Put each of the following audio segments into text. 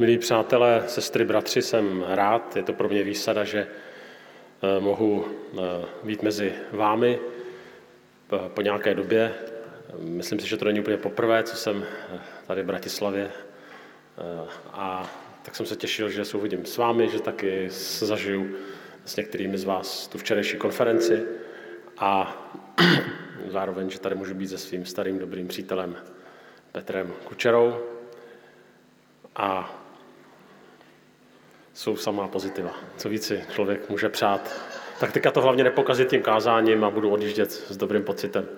Milí přátelé, sestry, bratři, jsem rád. Je to pro mě výsada, že eh, mohu eh, být mezi vámi eh, po nějaké době. Myslím si, že to není úplně poprvé, co jsem tady v Bratislavě. A tak jsem se těšil, že se uvidím s vámi, že taky zažiju s některými z vás tu včerejší konferenci a zároveň, že tady můžu být se svým starým dobrým přítelem Petrem Kučerou. A jsou samá pozitiva. Co víc si člověk může přát. Tak teďka to hlavně nepokazit tím kázáním a budu odjíždět s dobrým pocitem.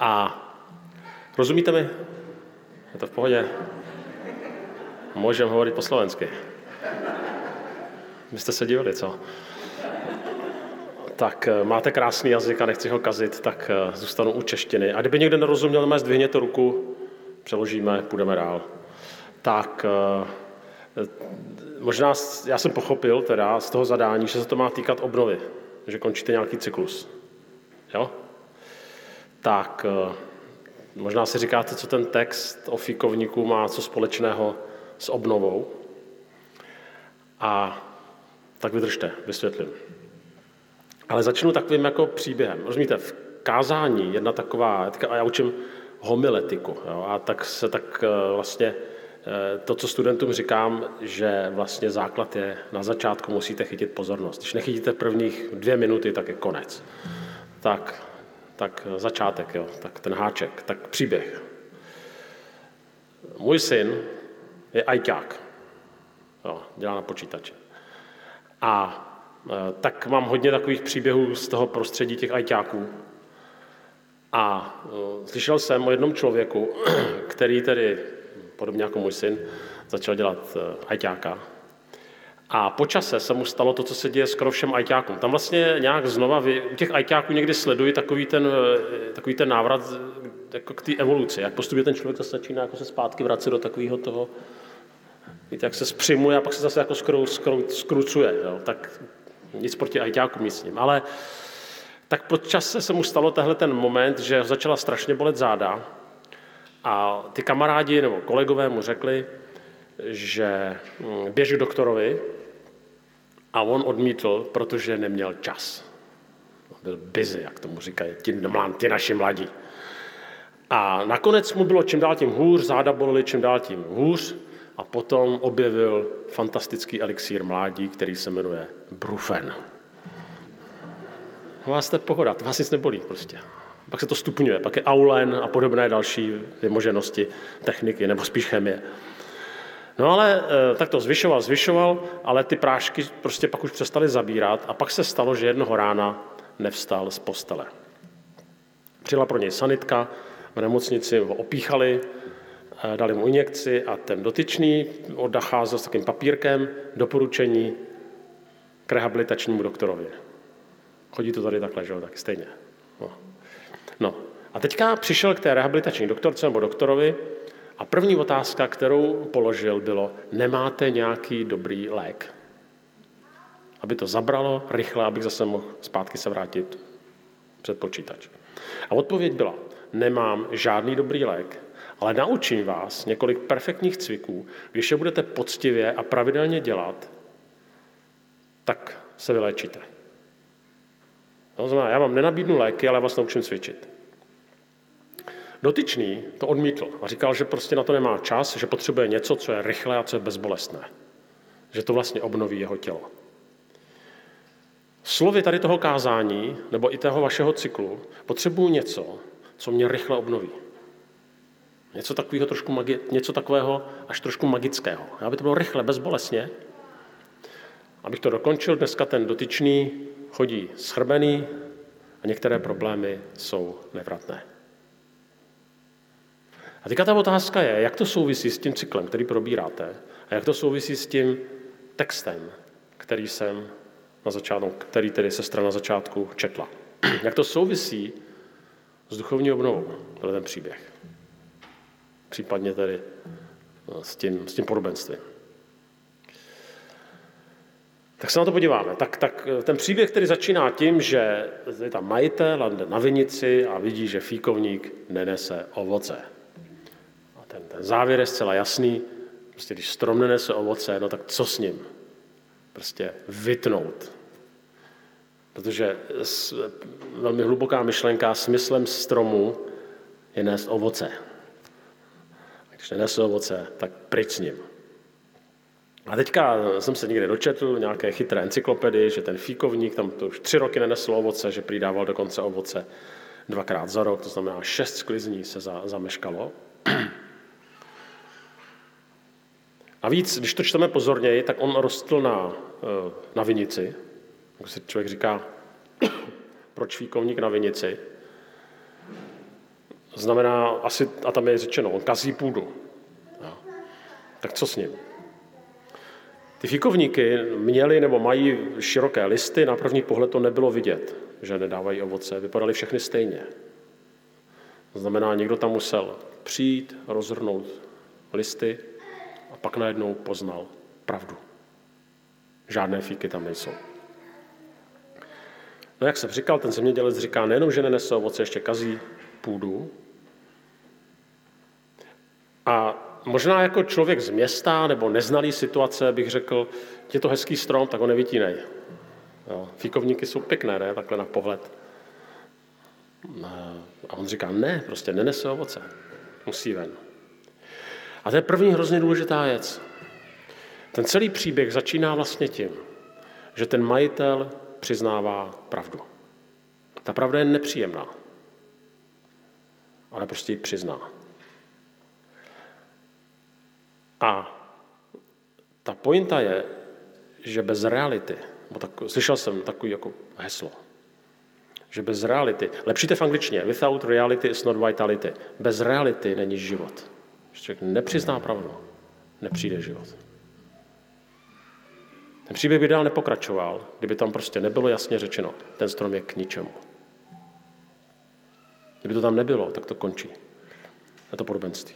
A rozumíte mi? Je to v pohodě? Můžeme hovorit po slovensky. Vy jste se divili, co? Tak eh, máte krásný jazyk a nechci ho kazit, tak eh, zůstanu u češtiny. A kdyby někdo nerozuměl, má zdvihněte ruku, přeložíme, půjdeme dál. Tak eh, Možná já jsem pochopil teda z toho zadání, že se to má týkat obnovy, že končíte nějaký cyklus. Jo? Tak eh, možná si říkáte, co ten text o fíkovníku má co společného s obnovou. A tak vydržte, vysvětlím. Ale začnu takovým jako příběhem. Rozumíte, v kázání jedna taková, a já učím homiletiku, jo, a tak se tak eh, vlastně to, co studentům říkám, že vlastně základ je, na začátku musíte chytit pozornost. Když nechytíte prvních dvě minuty, tak je konec. Tak, tak začátek, jo, tak ten háček, tak příběh. Můj syn je ajťák, jo, dělá na počítači. A eh, tak mám hodně takových příběhů z toho prostředí těch ajťáků. A eh, slyšel jsem o jednom člověku, který tedy podobně jako můj syn, začal dělat eh, ajťáka. A po čase se mu stalo to, co se děje skoro všem ajťákům. Tam vlastně nějak znova, vy, u těch ajťáků někdy sleduji takový ten, eh, takový ten návrat jako k té evoluci, jak postupně ten člověk zase začíná jako se zpátky vracet do takového toho, víte, jak se zpřimuje a pak se zase jako skru, skru, skrucuje. Jo? Tak nic proti ajťákům, nic s ním. Ale tak po čase se mu stalo tehle ten moment, že začala strašně bolet záda a ty kamarádi nebo kolegové mu řekli, že hm, běž k doktorovi a on odmítl, protože neměl čas. Byl busy, jak tomu říkají ti, ti naši mladí. A nakonec mu bylo čím dál tím hůř, záda bolely čím dál tím hůř a potom objevil fantastický elixír mládí, který se jmenuje Brufen. Vás je pohoda, to vás nic nebolí prostě pak se to stupňuje, pak je aulen a podobné další vymoženosti techniky, nebo spíš chemie. No ale eh, tak to zvyšoval, zvyšoval, ale ty prášky prostě pak už přestali zabírat a pak se stalo, že jednoho rána nevstal z postele. Přijela pro něj sanitka, v nemocnici ho opíchali, eh, dali mu injekci a ten dotyčný odcházel s takým papírkem doporučení k rehabilitačnímu doktorovi. Chodí to tady takhle, že jo, tak stejně. No. A teďka přišel k té rehabilitační doktorce nebo doktorovi a první otázka, kterou položil, bylo, nemáte nějaký dobrý lék? Aby to zabralo rychle, abych zase mohl zpátky se vrátit před počítač. A odpověď byla, nemám žádný dobrý lék, ale naučím vás několik perfektních cviků, když je budete poctivě a pravidelně dělat, tak se vylečíte. To znamená, já vám nenabídnu léky, ale vás naučím cvičit. Dotyčný to odmítl a říkal, že prostě na to nemá čas, že potřebuje něco, co je rychlé a co je bezbolestné. Že to vlastně obnoví jeho tělo. Slovy tady toho kázání, nebo i toho vašeho cyklu, potřebuju něco, co mě rychle obnoví. Něco takového, trošku magi- něco takového až trošku magického. Aby to bylo rychle, bezbolestně. Abych to dokončil, dneska ten dotyčný chodí schrbený a některé problémy jsou nevratné. A teďka ta otázka je, jak to souvisí s tím cyklem, který probíráte, a jak to souvisí s tím textem, který jsem na začátku, který tedy sestra na začátku četla. Jak to souvisí s duchovní obnovou, tenhle ten příběh. Případně tedy no, s tím, s tím podobenstvím. Tak se na to podíváme. Tak, tak ten příběh, který začíná tím, že je tam majitel, jde na vinici a vidí, že fíkovník nenese ovoce. Ten, závěr je zcela jasný, Prostě když strom nenese ovoce, no tak co s ním? Prostě vytnout. Protože velmi hluboká myšlenka, smyslem stromu je nést ovoce. A když nenese ovoce, tak pryč s ním. A teďka jsem se někde dočetl nějaké chytré encyklopedii, že ten fíkovník tam to už tři roky nenesl ovoce, že přidával dokonce ovoce dvakrát za rok, to znamená šest sklizní se za, zameškalo. A víc, když to čteme pozorněji, tak on rostl na, eh, na vinici. Jak si člověk říká, proč fíkovník na vinici? Znamená asi, a tam je řečeno, on kazí půdu. No. Tak co s ním? Ty fíkovníky měly nebo mají široké listy, na první pohled to nebylo vidět, že nedávají ovoce, vypadaly všechny stejně. To znamená, někdo tam musel přijít, rozhrnout listy pak najednou poznal pravdu. Žádné fíky tam nejsou. No jak jsem říkal, ten zemědělec říká, nejenom, že nenese ovoce, ještě kazí půdu. A možná jako člověk z města nebo neznalý situace bych řekl, je to hezký strom, tak ho nevytínej. Jo, fíkovníky jsou pěkné, ne? Takhle na pohled. A on říká, ne, prostě nenese ovoce. Musí ven. A to je první hrozně důležitá věc. Ten celý příběh začíná vlastně tím, že ten majitel přiznává pravdu. Ta pravda je nepříjemná, ale prostě ji přizná. A ta pointa je, že bez reality, tak, slyšel jsem takový jako heslo, že bez reality, lepší to v angličtině, without reality is not vitality. Bez reality není život. Člověk nepřizná pravdu, nepřijde život. Ten příběh by dál nepokračoval, kdyby tam prostě nebylo jasně řečeno, ten strom je k ničemu. Kdyby to tam nebylo, tak to končí. Je to podobenství.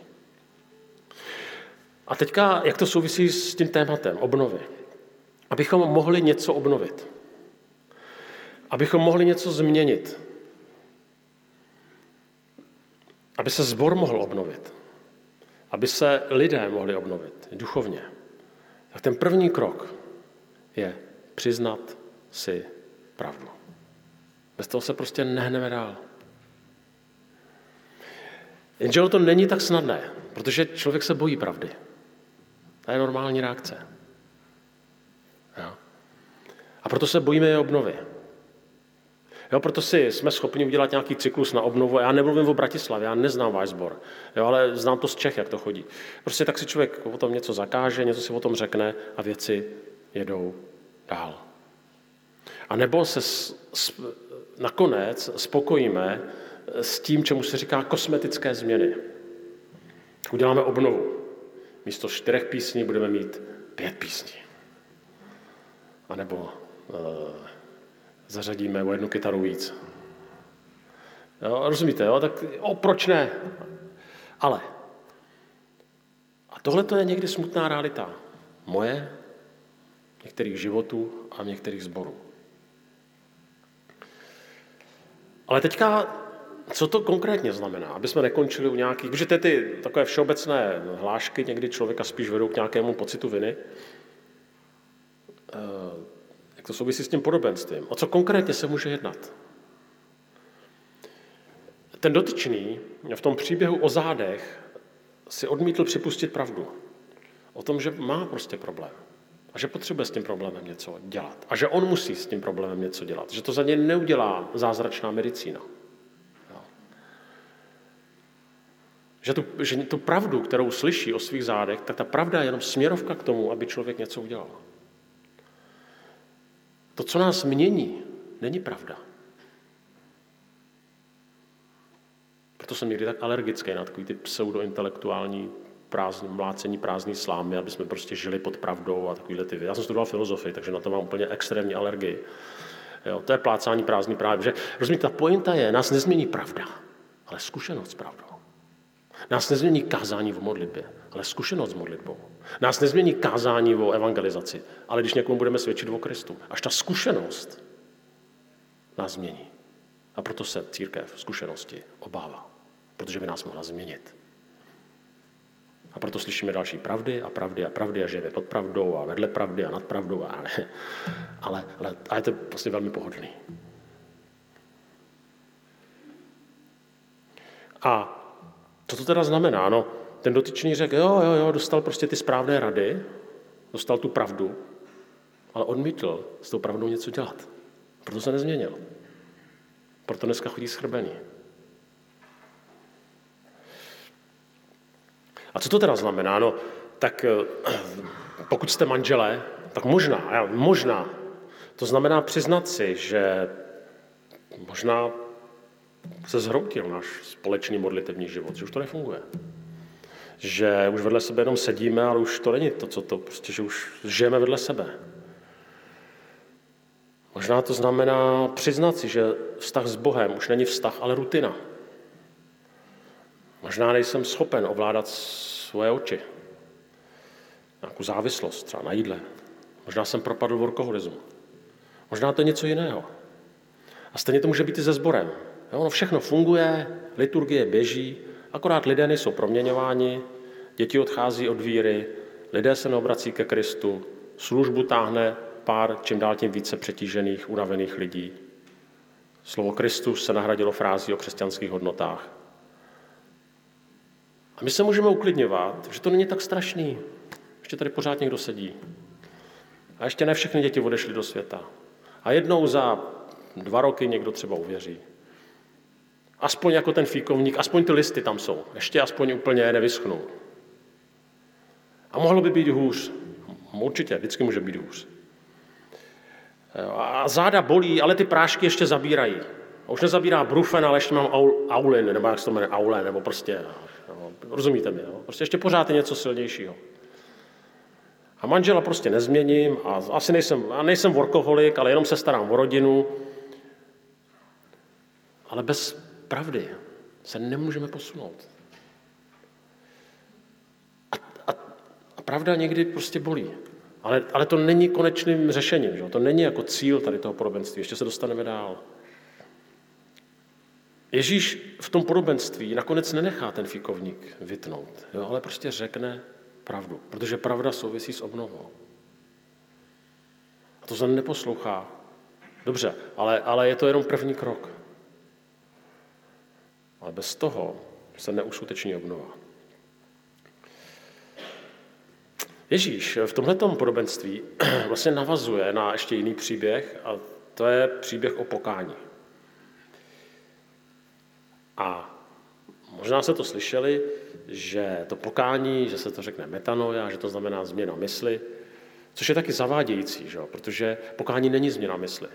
A teďka, jak to souvisí s tím tématem obnovy? Abychom mohli něco obnovit. Abychom mohli něco změnit. Aby se zbor mohl obnovit. Aby se lidé mohli obnovit duchovně. Tak ten první krok je přiznat si pravdu. Bez toho se prostě nehneme dál. Jenže to není tak snadné, protože člověk se bojí pravdy. To je normální reakce. Jo. A proto se bojíme je obnovy. Jo, proto si jsme schopni udělat nějaký cyklus na obnovu. Já nemluvím o Bratislavě, já neznám váš sbor, jo, ale znám to z Čech, jak to chodí. Prostě tak si člověk o tom něco zakáže, něco si o tom řekne a věci jedou dál. A nebo se s, s, nakonec spokojíme s tím, čemu se říká kosmetické změny. Uděláme obnovu. Místo čtyřech písní budeme mít pět písní. A nebo uh, zařadíme o jednu kytaru víc. Jo, rozumíte, jo? Tak o, proč ne? Ale. A tohle to je někdy smutná realita. Moje, některých životů a některých zborů. Ale teďka co to konkrétně znamená? Aby jsme nekončili u nějakých, protože ty, ty takové všeobecné hlášky někdy člověka spíš vedou k nějakému pocitu viny. Jak to souvisí s tím podobenstvím? O co konkrétně se může jednat? Ten dotyčný v tom příběhu o zádech si odmítl připustit pravdu. O tom, že má prostě problém. A že potřebuje s tím problémem něco dělat. A že on musí s tím problémem něco dělat. Že to za ně neudělá zázračná medicína. Že tu, že tu pravdu, kterou slyší o svých zádech, tak ta pravda je jenom směrovka k tomu, aby člověk něco udělal. To, co nás mění, není pravda. Proto jsem někdy tak alergický na takový ty pseudointelektuální prázdný, mlácení prázdný slámy, aby jsme prostě žili pod pravdou a takovýhle ty. Já jsem studoval filozofii, takže na to mám úplně extrémní alergii. Jo, to je plácání prázdný právě. Že, rozumíte, ta pointa je, nás nezmění pravda, ale zkušenost s pravdou. Nás nezmění kázání v modlitbě, ale zkušenost s modlitbou. Nás nezmění kázání o evangelizaci, ale když někomu budeme svědčit o Kristu. Až ta zkušenost nás změní. A proto se církev zkušenosti obává, protože by nás mohla změnit. A proto slyšíme další pravdy a pravdy a pravdy a žijeme pod pravdou a vedle pravdy a nad pravdou. A, ale, ale, ale to je vlastně velmi pohodlný. A co to teda znamená? No, ten dotyčný řekl, jo, jo, jo, dostal prostě ty správné rady, dostal tu pravdu, ale odmítl s tou pravdou něco dělat. Proto se nezměnil. Proto dneska chodí schrbený. A co to teda znamená? No, tak eh, pokud jste manželé, tak možná, možná, to znamená přiznat si, že možná se zhroutil náš společný modlitevní život, že už to nefunguje. Že už vedle sebe jenom sedíme, ale už to není to, co to, prostě, že už žijeme vedle sebe. Možná to znamená přiznat si, že vztah s Bohem už není vztah, ale rutina. Možná nejsem schopen ovládat svoje oči. Nějakou závislost, třeba na jídle. Možná jsem propadl v workoholismu. Možná to je něco jiného. A stejně to může být i se sborem. Jo, no všechno funguje, liturgie běží, akorát lidé nejsou proměňováni, děti odchází od víry, lidé se neobrací ke Kristu, službu táhne pár čím dál tím více přetížených, unavených lidí. Slovo Kristus se nahradilo frází o křesťanských hodnotách. A my se můžeme uklidňovat, že to není tak strašný. Ještě tady pořád někdo sedí. A ještě ne všechny děti odešly do světa. A jednou za dva roky někdo třeba uvěří. Aspoň jako ten fíkovník, aspoň ty listy tam jsou. Ještě aspoň úplně nevyschnou. A mohlo by být hůř. Určitě, vždycky může být hůř. A záda bolí, ale ty prášky ještě zabírají. A už nezabírá brufen, ale ještě mám aulin, nebo jak se to jmenuje, aule, nebo prostě, no, rozumíte mi, jo? prostě ještě pořád je něco silnějšího. A manžela prostě nezměním a asi nejsem, a nejsem workoholik, ale jenom se starám o rodinu. Ale bez pravdy se nemůžeme posunout. A, a, a pravda někdy prostě bolí. Ale, ale to není konečným řešením, že? to není jako cíl tady toho podobenství, ještě se dostaneme dál. Ježíš v tom podobenství nakonec nenechá ten fikovník vytnout, jo? ale prostě řekne pravdu, protože pravda souvisí s obnovou. A to se neposlouchá. Dobře, ale, ale je to jenom první krok. Ale bez toho se neuskuteční obnova. Ježíš v tomto podobenství vlastně navazuje na ještě jiný příběh a to je příběh o pokání. A možná se to slyšeli, že to pokání, že se to řekne metanoja, že to znamená změna mysli, což je taky zavádějící, že? protože pokání není změna mysli.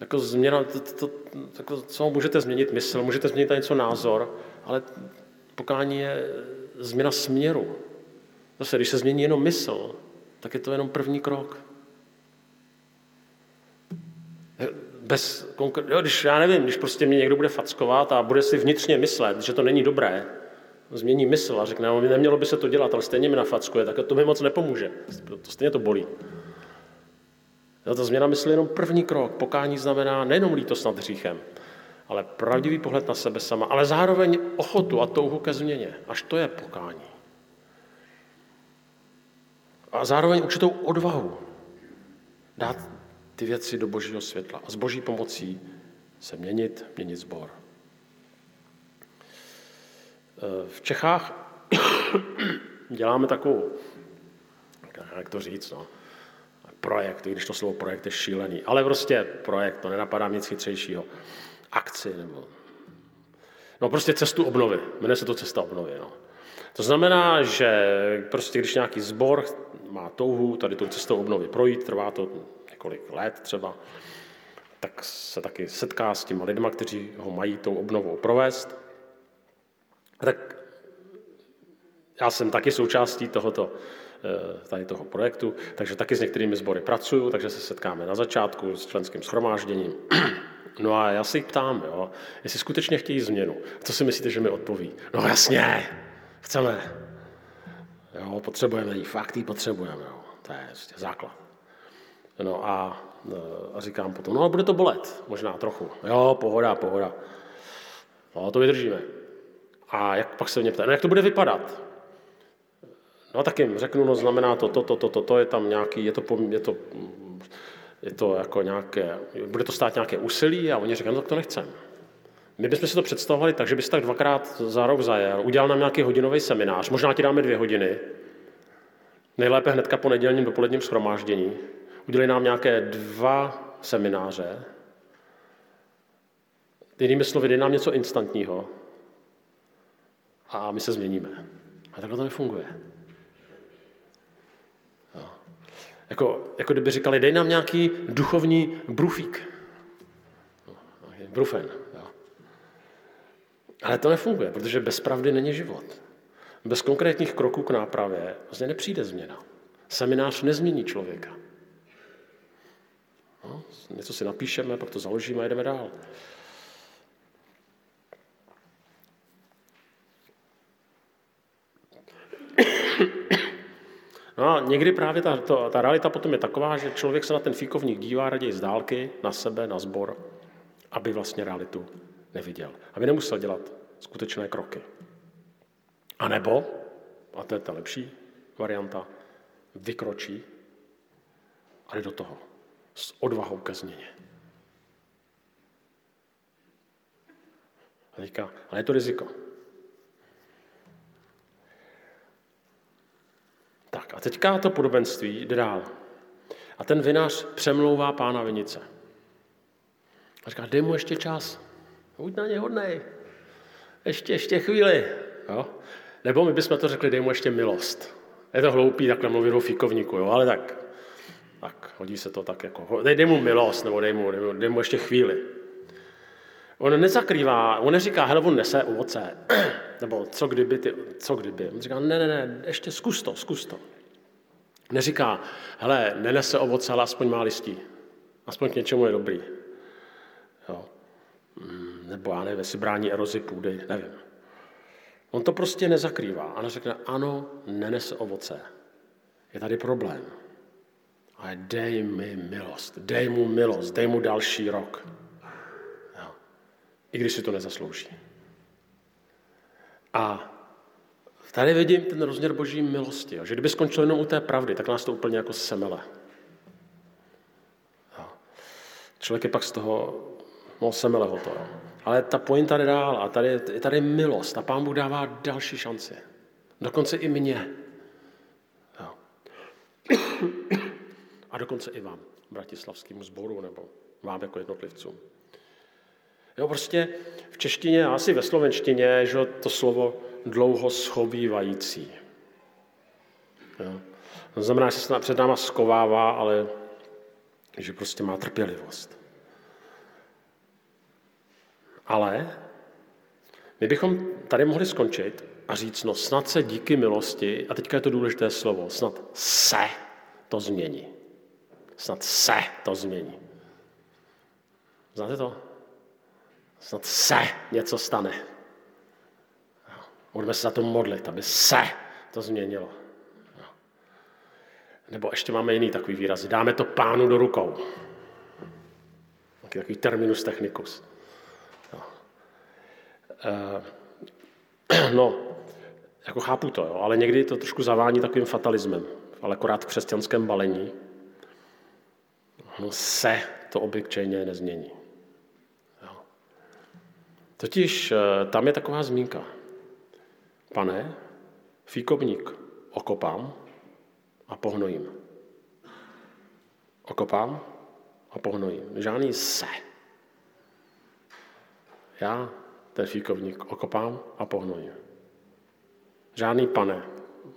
Jako změna, to, to, jako, co můžete změnit mysl, můžete změnit něco názor, ale pokání je změna směru. Zase, když se změní jenom mysl, tak je to jenom první krok. Bez konkr- jo, když já nevím, když prostě mě někdo bude fackovat a bude si vnitřně myslet, že to není dobré, změní mysl a řekne, no, nemělo by se to dělat, ale stejně mi nafackuje, tak to mi moc nepomůže. To stejně to bolí. Jo, ta změna mysli je jenom první krok. Pokání znamená nejenom lítost nad hříchem, ale pravdivý pohled na sebe sama, ale zároveň ochotu a touhu ke změně. Až to je pokání a zároveň určitou odvahu dát ty věci do božího světla a s boží pomocí se měnit, měnit zbor. V Čechách děláme takovou, jak to říct, no, projekt, i když to slovo projekt je šílený, ale prostě projekt, to nenapadá nic chytřejšího. Akci nebo... No prostě cestu obnovy, jmenuje se to cesta obnovy, no. To znamená, že prostě když nějaký sbor má touhu tady tou cestou obnovy projít, trvá to několik let třeba, tak se taky setká s těma lidma, kteří ho mají tou obnovou provést. Tak já jsem taky součástí tohoto, tady toho projektu, takže taky s některými sbory pracuju, takže se setkáme na začátku s členským schromážděním. No a já se jich ptám, jo, jestli skutečně chtějí změnu. Co si myslíte, že mi odpoví? No jasně, chceme. Jo, potřebujeme jí, fakt ji potřebujeme. Jo. To je prostě základ. No a, e, a říkám potom, no bude to bolet, možná trochu. Jo, pohoda, pohoda. No, to vydržíme. A jak pak se mě ptá, no jak to bude vypadat? No tak jim řeknu, no znamená to, to, to, to, to, to je tam nějaký, je to, je to, je to jako nějaké, bude to stát nějaké úsilí a oni říkají, no tak to nechcem. My bychom si to představovali tak, že bys tak dvakrát za rok zajel, udělal nám nějaký hodinový seminář, možná ti dáme dvě hodiny, nejlépe hnedka po nedělním dopoledním schromáždění, udělali nám nějaké dva semináře, jinými slovy, dej nám něco instantního a my se změníme. A takhle to nefunguje. Jo. Jako, jako kdyby říkali, dej nám nějaký duchovní brufík. Brufen. Jo. Ale to nefunguje, protože bez pravdy není život. Bez konkrétních kroků k nápravě vlastně nepřijde změna. Seminář nezmění člověka. No, něco si napíšeme, pak to založíme a jdeme dál. No a někdy právě ta, to, ta realita potom je taková, že člověk se na ten fíkovník dívá raději z dálky, na sebe, na sbor, aby vlastně realitu neviděl. Aby nemusel dělat skutečné kroky. A nebo, a to je ta lepší varianta, vykročí a jde do toho s odvahou ke změně. A říká, ale je to riziko. A teďka to podobenství jde dál. A ten vinař přemlouvá pána vinice. A říká, dej mu ještě čas. Buď na ně hodnej. Ještě, ještě chvíli. Jo? Nebo my bychom to řekli, dej mu ještě milost. Je to hloupý takhle mluvit o fíkovníku, jo? ale tak, tak hodí se to tak jako, dej, dej mu milost, nebo dej mu, dej mu, dej mu ještě chvíli. On nezakrývá, on neříká, hele, on nese ovoce, nebo co kdyby, ty, co kdyby. On říká, ne, ne, ne, ještě zkus to, zkus to. Neříká, hele, nenese ovoce, ale aspoň má listí. Aspoň k něčemu je dobrý. Jo. Mm, nebo já nevím, jestli brání erozi půdy, nevím. On to prostě nezakrývá a řekne, ano, nenese ovoce. Je tady problém. Ale dej mi milost, dej mu milost, dej mu další rok. Jo. I když si to nezaslouží. A tady vidím ten rozměr boží milosti, jo. že kdyby skončil jenom u té pravdy, tak nás to úplně jako semele. Jo. Člověk je pak z toho no, semele hotovo. Ale ta pointa jde dál a tady je tady milost a pán Bůh dává další šanci. Dokonce i mně. Jo. A dokonce i vám, bratislavskému sboru nebo vám jako jednotlivcům. Jo, prostě v češtině asi ve slovenštině že to slovo dlouho schovývající. To znamená, že se před náma skovává, ale že prostě má trpělivost. Ale my bychom tady mohli skončit a říct, no snad se díky milosti, a teďka je to důležité slovo, snad se to změní. Snad se to změní. Znáte to? Snad se něco stane. Budeme se za to modlit, aby se to změnilo. Nebo ještě máme jiný takový výraz. Dáme to pánu do rukou. Takový terminus technicus. Eh, no, jako chápu to, jo, ale někdy to trošku zavání takovým fatalismem, ale akorát v křesťanském balení no, se to obyčejně nezmění. Jo. Totiž eh, tam je taková zmínka. Pane, fíkovník okopám a pohnojím. Okopám a pohnojím. Žádný se. Já ten fíkovník okopám a pohnojím. Žádný pane,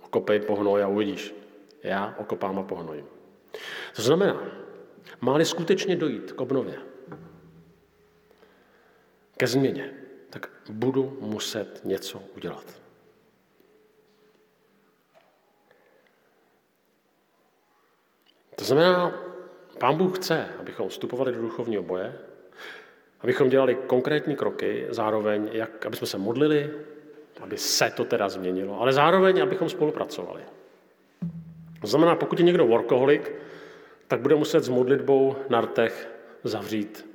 okopej, pohnoj a uvidíš. Já okopám a pohnojím. To znamená, má skutečně dojít k obnově, ke změně, tak budu muset něco udělat. To znamená, pán Bůh chce, abychom vstupovali do duchovního boje, abychom dělali konkrétní kroky, zároveň, jak, aby jsme se modlili, aby se to teda změnilo, ale zároveň, abychom spolupracovali. To znamená, pokud je někdo workoholik, tak bude muset s modlitbou na rtech zavřít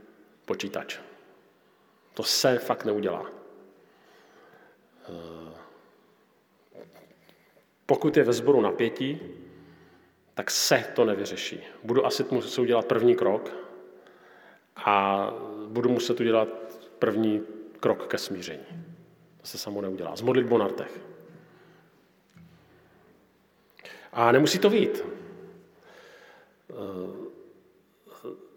počítač. To se fakt neudělá. Pokud je ve sboru napětí, tak se to nevyřeší. Budu asi muset udělat první krok a budu muset udělat první krok ke smíření. To se samo neudělá. Z modlitbou na rtech. A nemusí to být. Eh,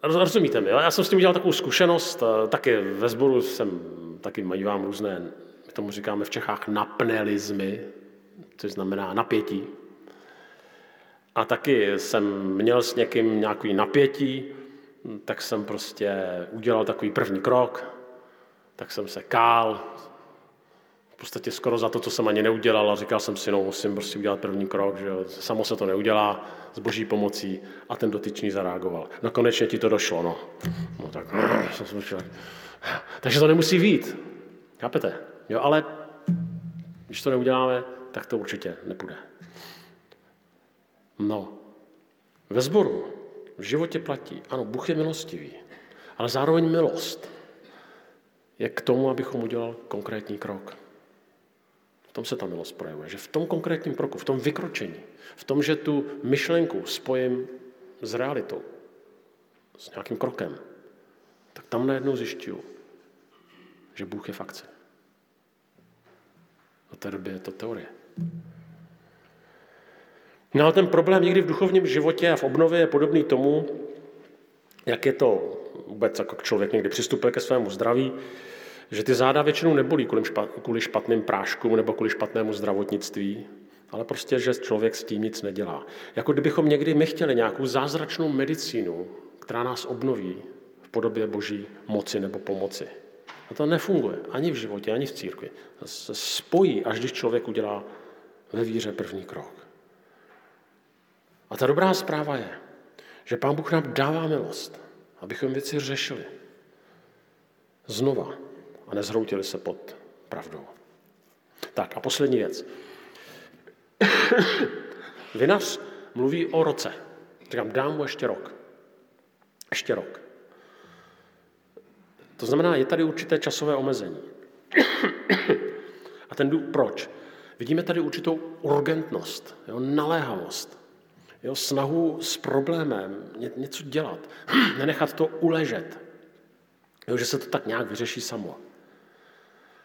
rozumíte mi, já jsem s tím udělal takovou zkušenost, eh, taky ve sboru jsem, taky mám různé, my tomu říkáme v Čechách napnelizmy, což znamená napětí. A taky jsem měl s někým nějaký napětí, tak jsem prostě udělal takový první krok, tak jsem se kál, v podstatě skoro za to, co jsem ani neudělal a říkal jsem si, no musím prostě udělat první krok, že samo se to neudělá s boží pomocí a ten dotyčný zareagoval. No konečně ti to došlo, no. no tak, jsem Takže to nemusí být. Chápete? Jo, ale když to neuděláme, tak to určitě nepůjde. No, ve sboru v životě platí, ano, Bůh je milostivý, ale zároveň milost je k tomu, abychom udělal konkrétní krok. V tom se ta milost projevuje, že v tom konkrétním kroku, v tom vykročení, v tom, že tu myšlenku spojím s realitou, s nějakým krokem, tak tam najednou zjišťuju, že Bůh je akci. Do té doby je to teorie. No ale ten problém někdy v duchovním životě a v obnově je podobný tomu, jak je to vůbec jako člověk někdy přistupuje ke svému zdraví, že ty záda většinou nebolí kvůli špatným práškům nebo kvůli špatnému zdravotnictví, ale prostě, že člověk s tím nic nedělá. Jako kdybychom někdy my chtěli nějakou zázračnou medicínu, která nás obnoví v podobě boží moci nebo pomoci. A to nefunguje ani v životě, ani v církvi. Se spojí, až když člověk udělá ve víře první krok. A ta dobrá zpráva je, že Pán Bůh nám dává milost, abychom věci řešili znova a nezhroutili se pod pravdou. Tak a poslední věc. Vinař mluví o roce. Říkám, dám mu ještě rok. Ještě rok. To znamená, je tady určité časové omezení. A ten důvod, proč? Vidíme tady určitou urgentnost, jo, naléhavost, jo, snahu s problémem něco dělat, nenechat to uležet, jo, že se to tak nějak vyřeší samo.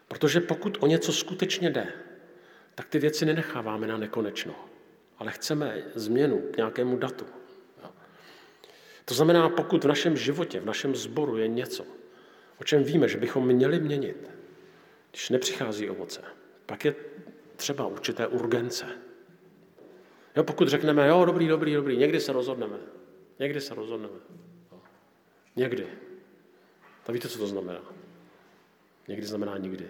Protože pokud o něco skutečně jde, tak ty věci nenecháváme na nekonečno, ale chceme změnu k nějakému datu. Jo. To znamená, pokud v našem životě, v našem sboru je něco, o čem víme, že bychom měli měnit, když nepřichází ovoce, pak je třeba určité urgence. Jo, pokud řekneme, jo, dobrý, dobrý, dobrý, někdy se rozhodneme. Někdy se rozhodneme. Někdy. Tak víte, co to znamená? Někdy znamená nikdy.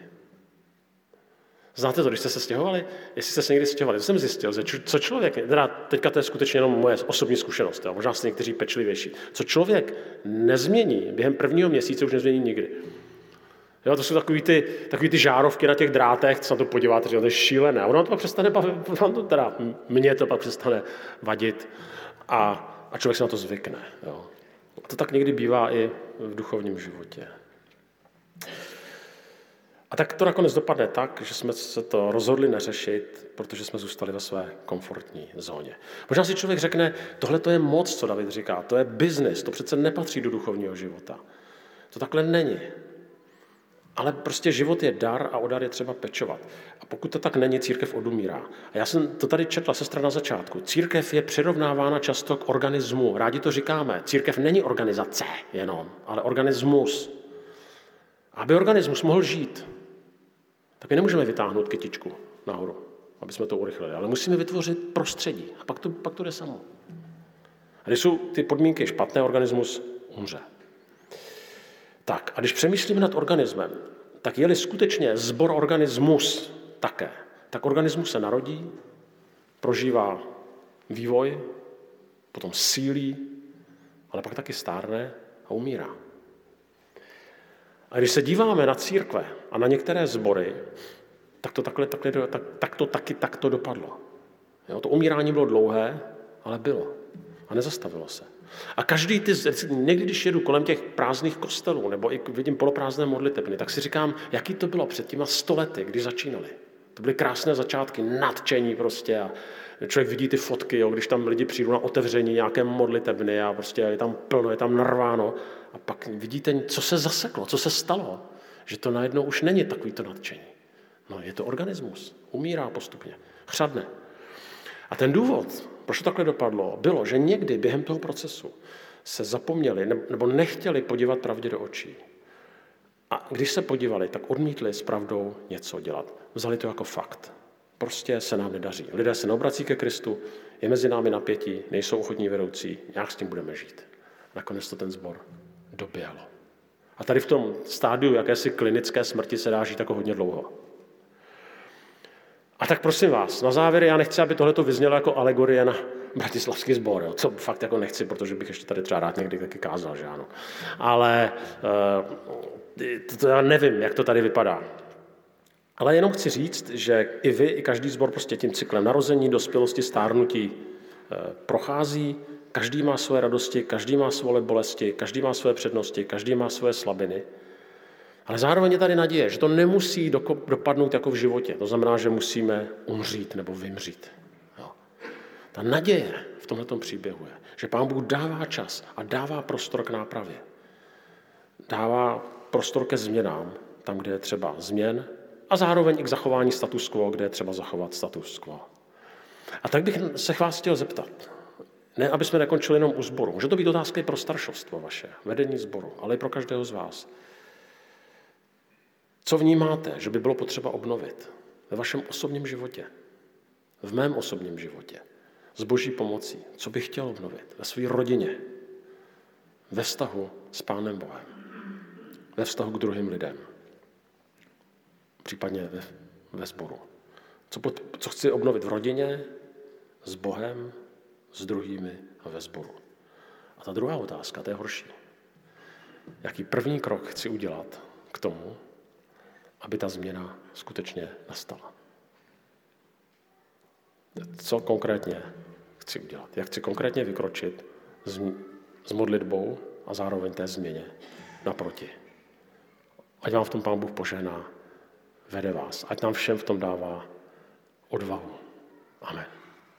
Znáte to, když jste se stěhovali? Jestli jste se někdy stěhovali, to jsem zjistil, že co člověk, teda teďka to je skutečně jenom moje osobní zkušenost, jo, možná jste někteří pečlivější, co člověk nezmění během prvního měsíce, už nezmění nikdy. Jo, to jsou takový ty, takový ty žárovky na těch drátech, co na to podíváte, že to je šílené. A ono to pak přestane bavit, to teda, mě to pak přestane vadit a, a člověk se na to zvykne. Jo. A to tak někdy bývá i v duchovním životě. A tak to nakonec dopadne tak, že jsme se to rozhodli neřešit, protože jsme zůstali ve své komfortní zóně. Možná si člověk řekne, tohle to je moc, co David říká, to je biznis, to přece nepatří do duchovního života. To takhle není. Ale prostě život je dar a o dar je třeba pečovat. A pokud to tak není, církev odumírá. A já jsem to tady četla sestra na začátku. Církev je přirovnávána často k organismu. Rádi to říkáme. Církev není organizace jenom, ale organismus. Aby organismus mohl žít, tak my nemůžeme vytáhnout kytičku nahoru, aby jsme to urychlili, ale musíme vytvořit prostředí a pak to, pak to jde samo. A když jsou ty podmínky špatné, organismus umře. Tak a když přemýšlíme nad organismem, tak je-li skutečně zbor organismus také, tak organismus se narodí, prožívá vývoj, potom sílí, ale pak taky stárne a umírá. A když se díváme na církve a na některé sbory, tak to, takhle, takhle, tak, tak to taky takto dopadlo. Jo, to umírání bylo dlouhé, ale bylo. A nezastavilo se. A každý ty, někdy když jedu kolem těch prázdných kostelů, nebo i vidím poloprázdné modlitebny, tak si říkám, jaký to bylo před těma stolety, kdy začínali. To byly krásné začátky, nadčení prostě a člověk vidí ty fotky, jo, když tam lidi přijdou na otevření nějaké modlitebny a prostě je tam plno, je tam narváno a pak vidíte, co se zaseklo, co se stalo, že to najednou už není takový to nadčení. No, je to organismus, umírá postupně, chřadne. A ten důvod, proč to takhle dopadlo, bylo, že někdy během toho procesu se zapomněli nebo nechtěli podívat pravdě do očí. A když se podívali, tak odmítli s pravdou něco dělat. Vzali to jako fakt. Prostě se nám nedaří. Lidé se neobrací ke Kristu, je mezi námi napětí, nejsou ochotní vedoucí, nějak s tím budeme žít. Nakonec to ten zbor doběhlo. A tady v tom stádiu jakési klinické smrti se dá žít jako hodně dlouho. A tak prosím vás, na závěr já nechci, aby tohle vyznělo jako alegorie na bratislavský sbor, jo, co fakt jako nechci, protože bych ještě tady třeba rád někdy taky kázal, že ano. Ale to, to já nevím, jak to tady vypadá. Ale jenom chci říct, že i vy, i každý sbor prostě tím cyklem narození, dospělosti, stárnutí uh, prochází, každý má svoje radosti, každý má svoje bolesti, každý má svoje přednosti, každý má svoje slabiny. Ale zároveň je tady naděje, že to nemusí dopadnout jako v životě. To znamená, že musíme umřít nebo vymřít. Jo. Ta naděje v tomto příběhu je, že Pán Bůh dává čas a dává prostor k nápravě. Dává prostor ke změnám, tam, kde je třeba změn, a zároveň i k zachování status quo, kde je třeba zachovat status quo. A tak bych se vás chtěl zeptat, ne, aby jsme nekončili jenom u sboru. Může to být otázka i pro staršovstvo vaše, vedení sboru, ale i pro každého z vás. Co vnímáte, že by bylo potřeba obnovit ve vašem osobním životě, v mém osobním životě, s boží pomocí? Co bych chtěl obnovit ve své rodině, ve vztahu s Pánem Bohem, ve vztahu k druhým lidem, případně ve, ve sboru? Co, co chci obnovit v rodině, s Bohem, s druhými a ve sboru? A ta druhá otázka, to je horší. Jaký první krok chci udělat k tomu, aby ta změna skutečně nastala. Co konkrétně chci udělat? Jak chci konkrétně vykročit s, modlitbou a zároveň té změně naproti. Ať vám v tom Pán Bůh požehná, vede vás. Ať nám všem v tom dává odvahu. Amen.